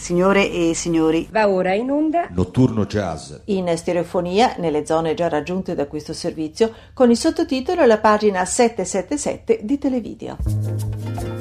Signore e signori, Va ora in onda Notturno Jazz. in stereofonia nelle zone già raggiunte da questo servizio con il sottotitolo alla pagina 777 di Televideo.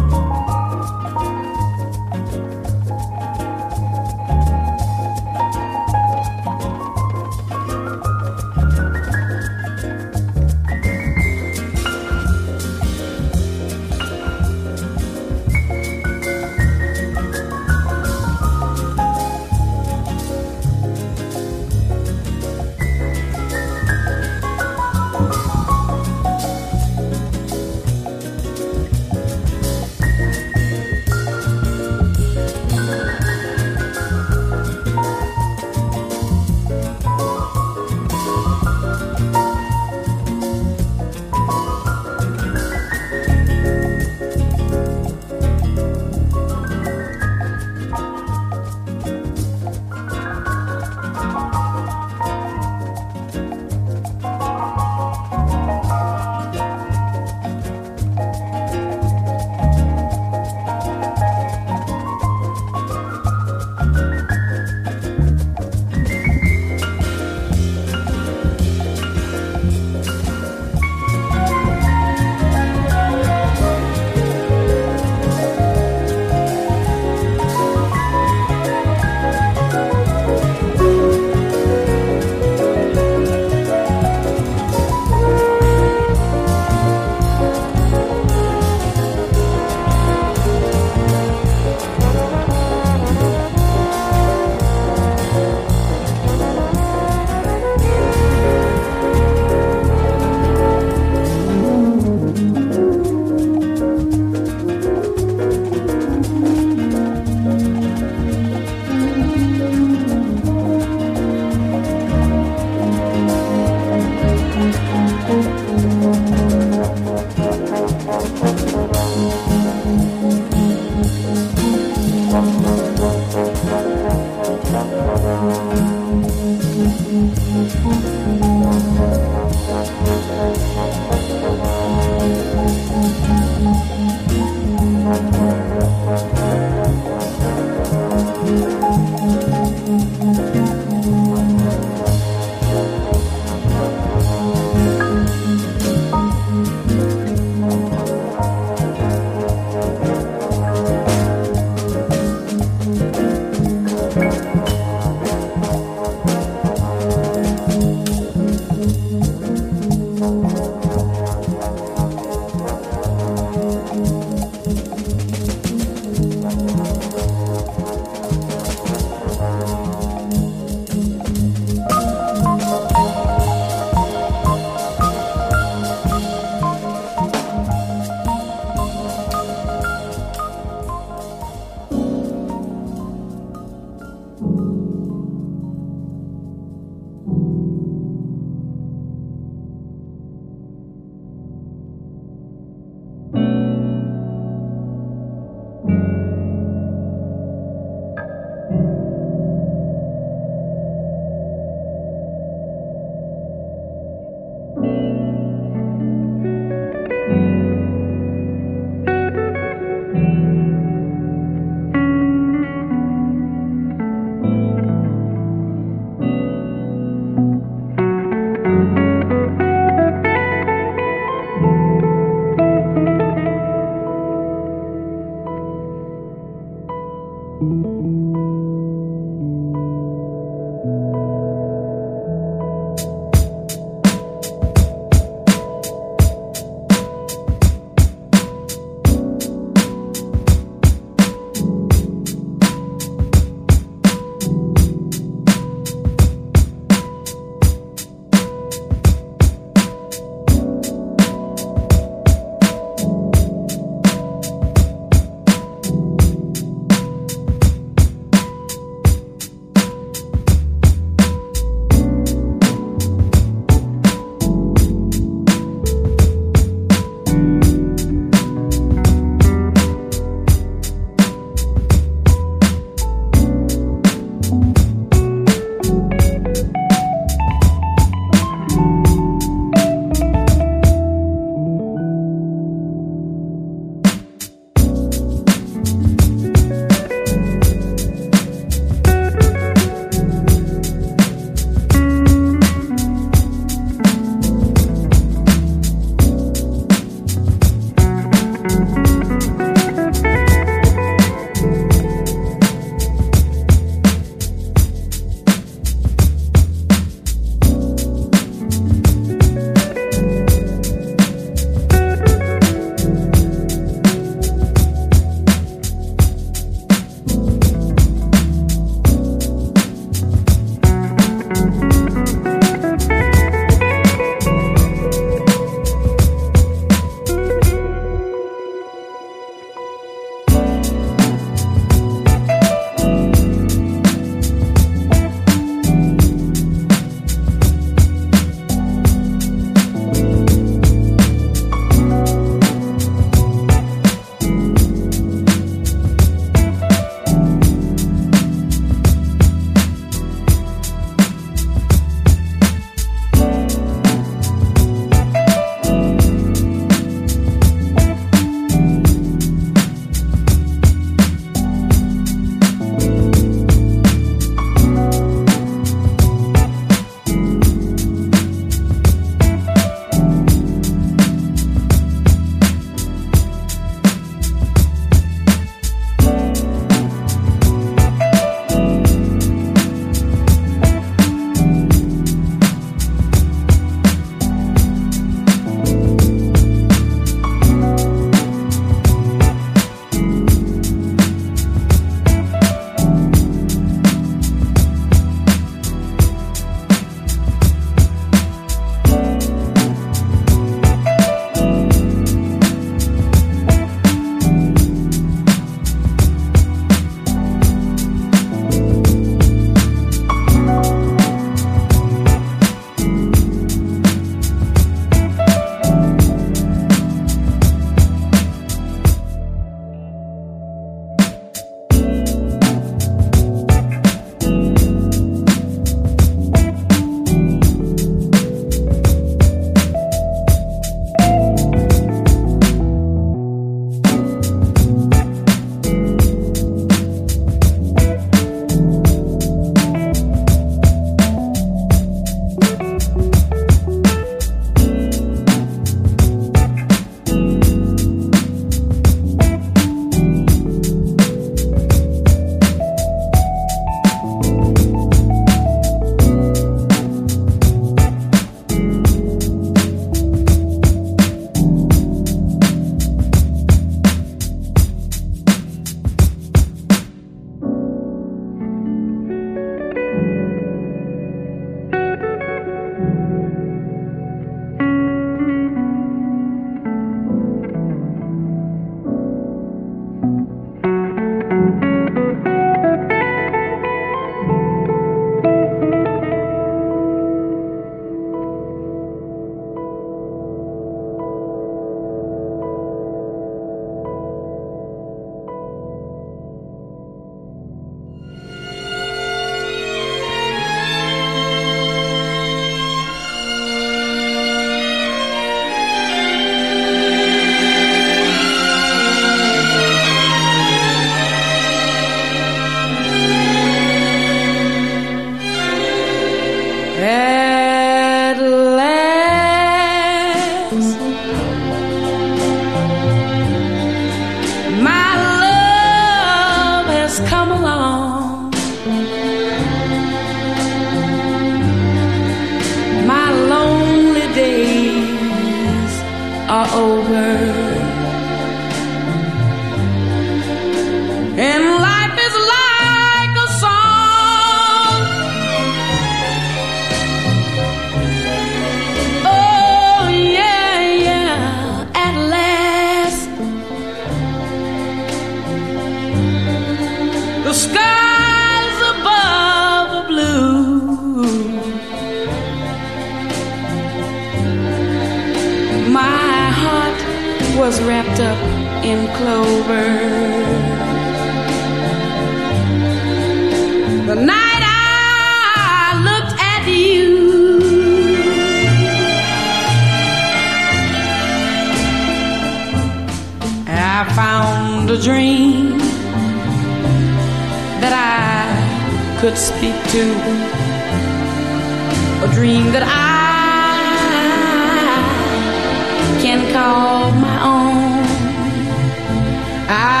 I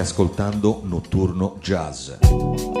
ascoltando Notturno Jazz.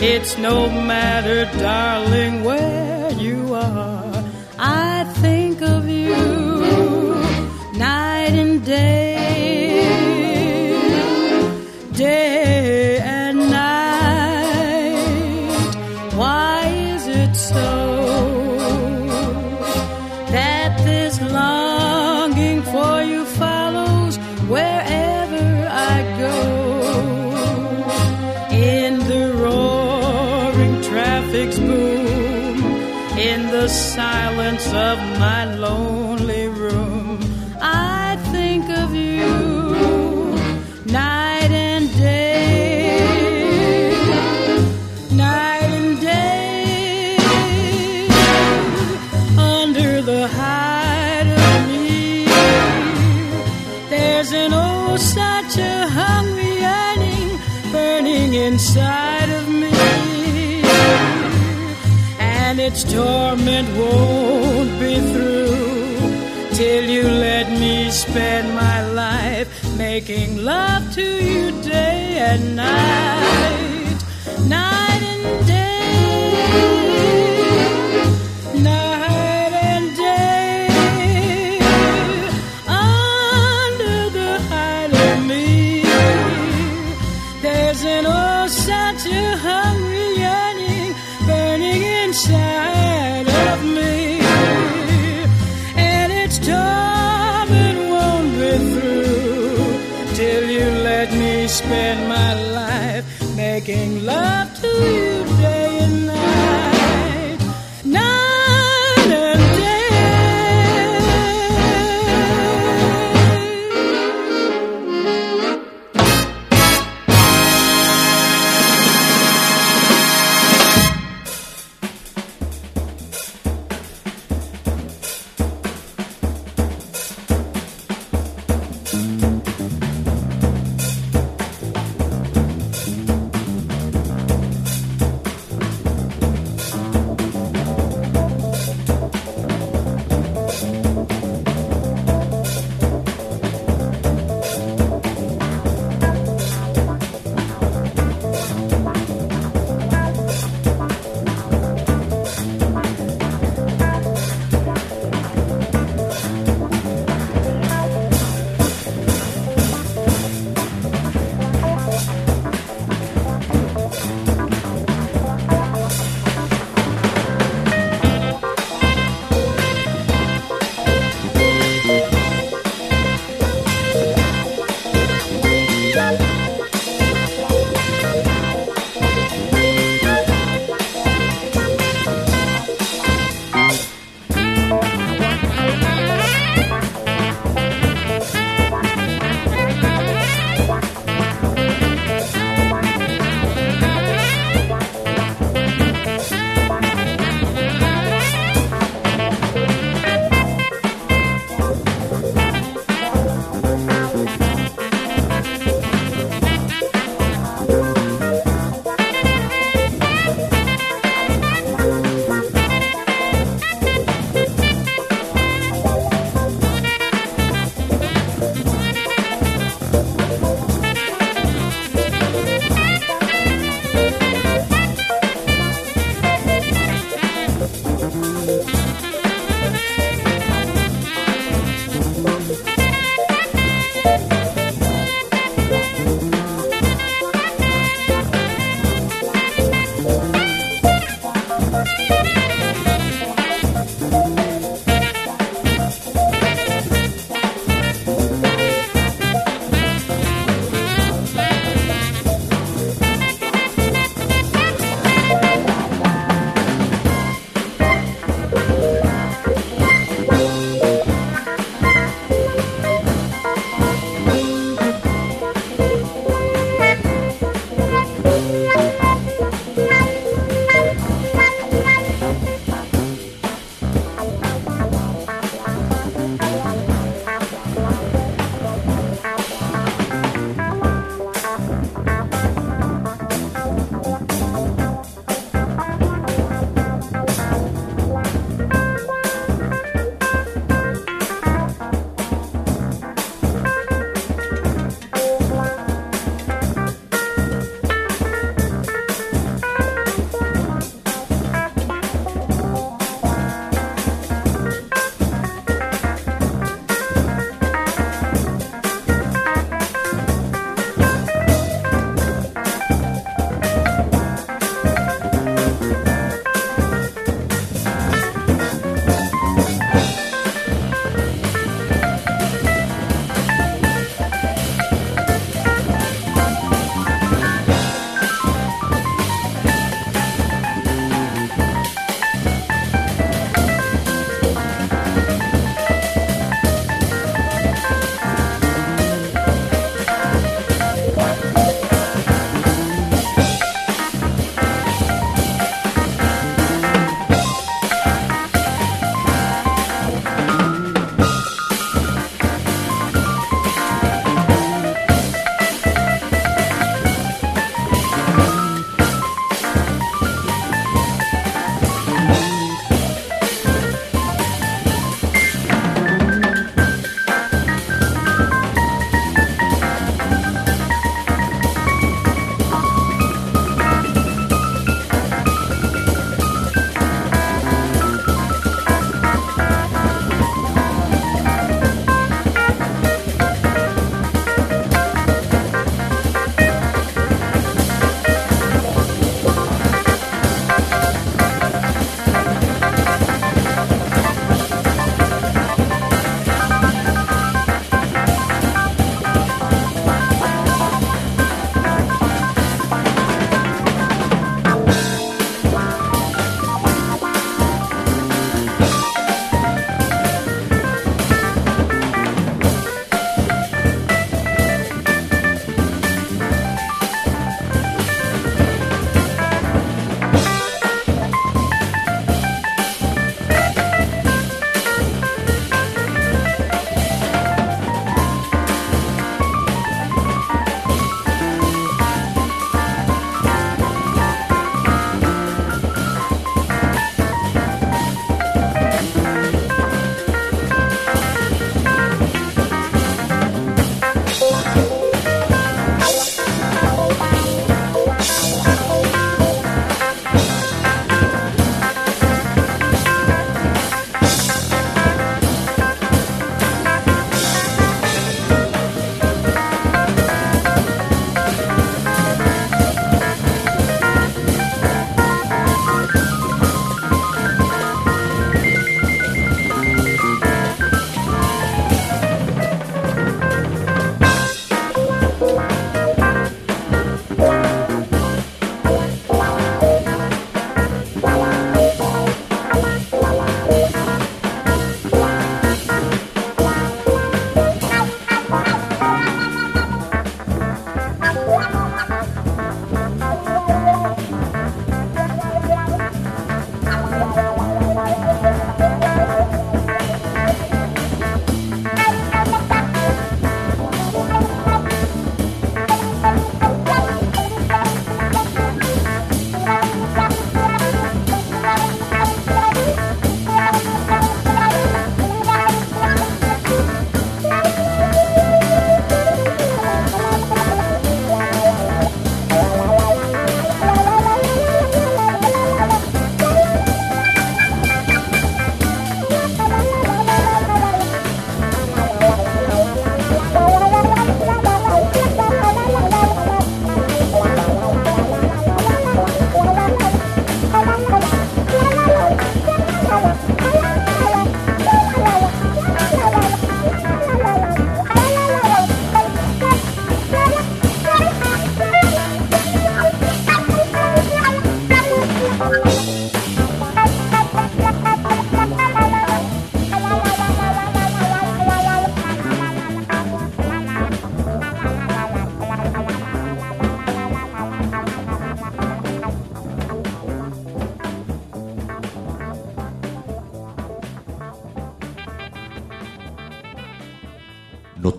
It's no matter, darling, where you are. I think of you night and day. spend my life making love to you.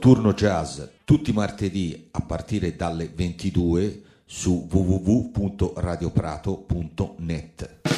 Notturno Jazz tutti i martedì a partire dalle 22 su www.radioprato.net.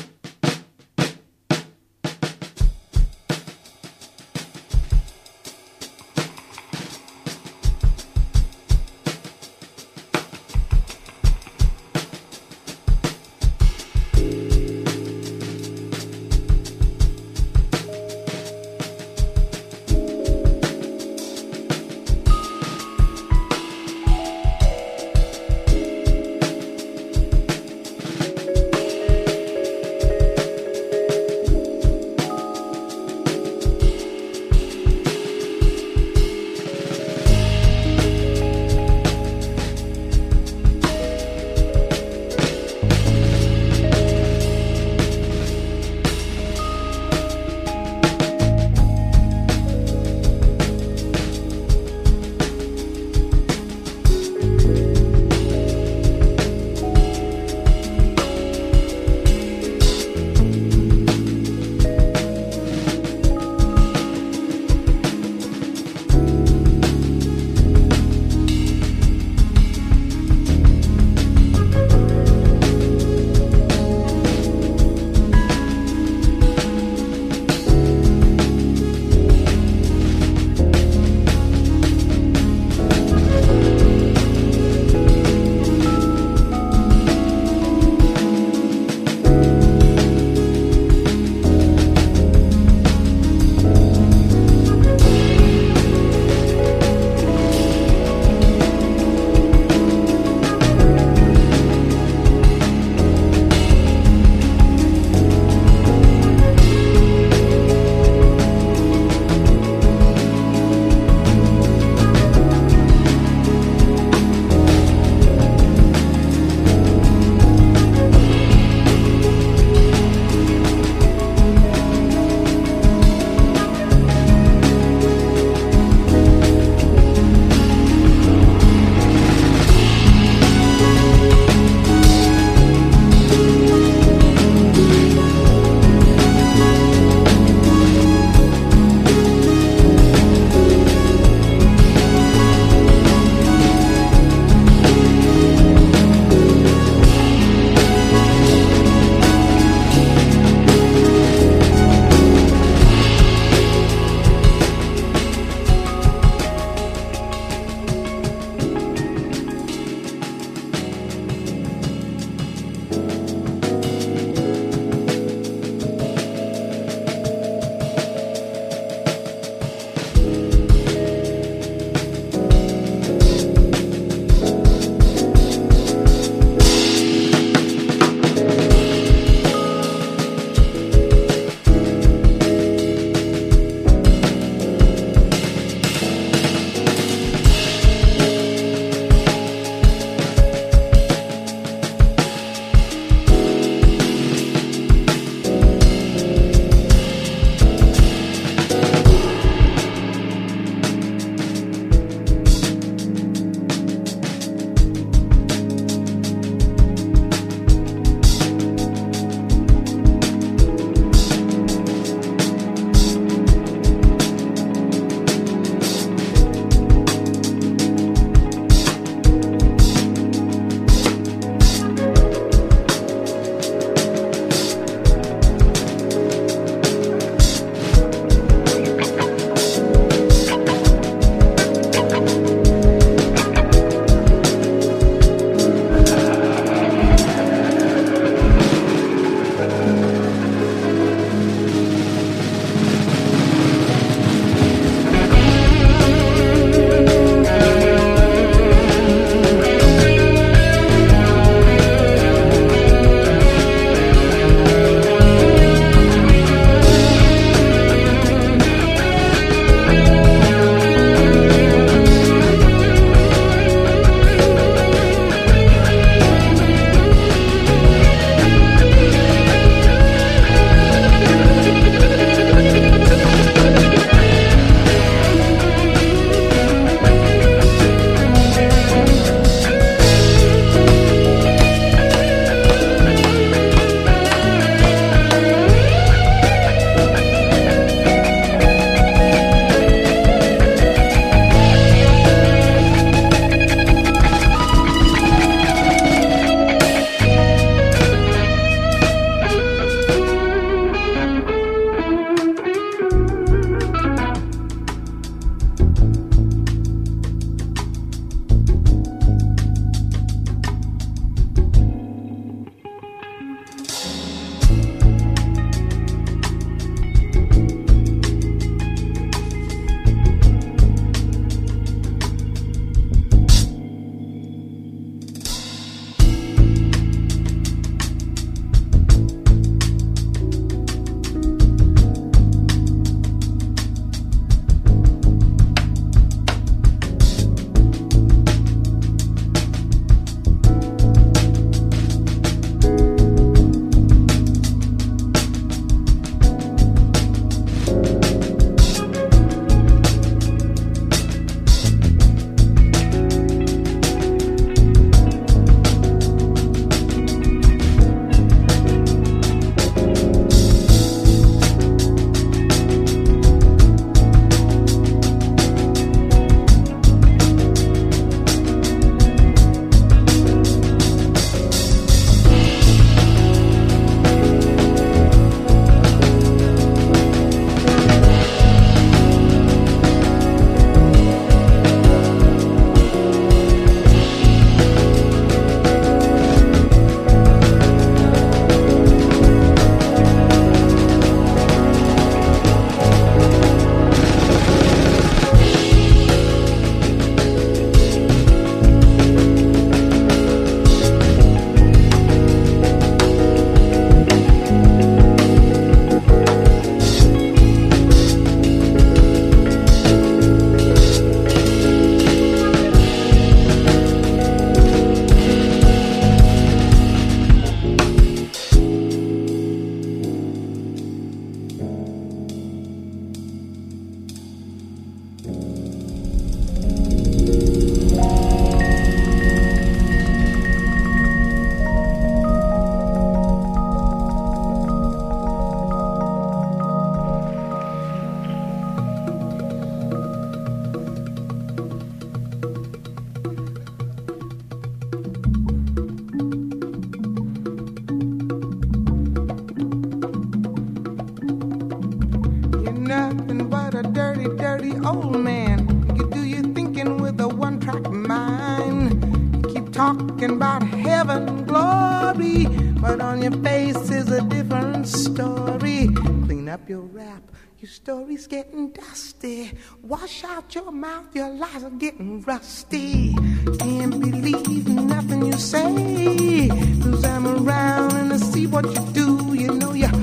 dusty. Wash out your mouth, your lies are getting rusty. Can't believe nothing you say. Cause I'm around and I see what you do. You know you're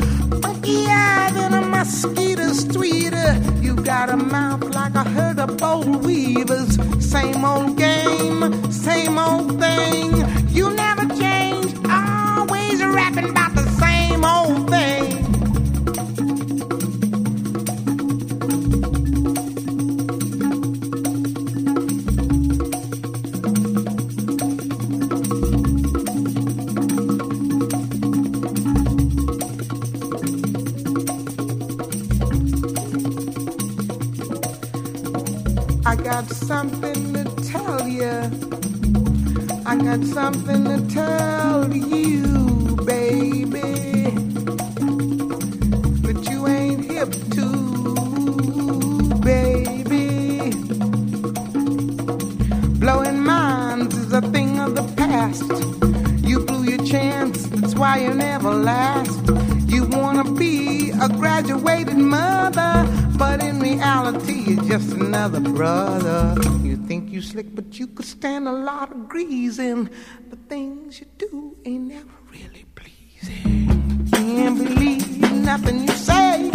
funkier than a mosquito's tweeter. You got a mouth like a herd of bold weavers. Same old game, just another brother. You think you slick, but you could stand a lot of greasing. The things you do ain't never really pleasing. Can't believe nothing you say.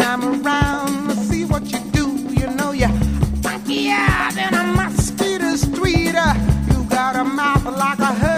I'm around to see what you do. You know you're funkier than a mosquito's tweeter. You got a mouth like a herd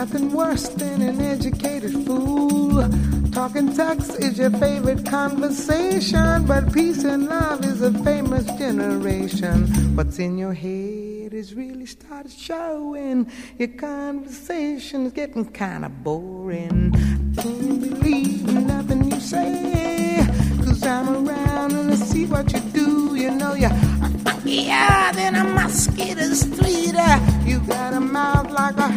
Nothing worse than an educated fool. Talking sex is your favorite conversation, but peace and love is a famous generation. What's in your head is really started showing. Your conversation is getting kind of boring. Can't believe nothing you say. Cause I'm around and I see what you do. You know you're funkier than a mosquito's tweeter. You got a mouth like a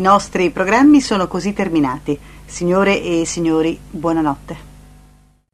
I nostri programmi sono così terminati. Signore e signori, buonanotte.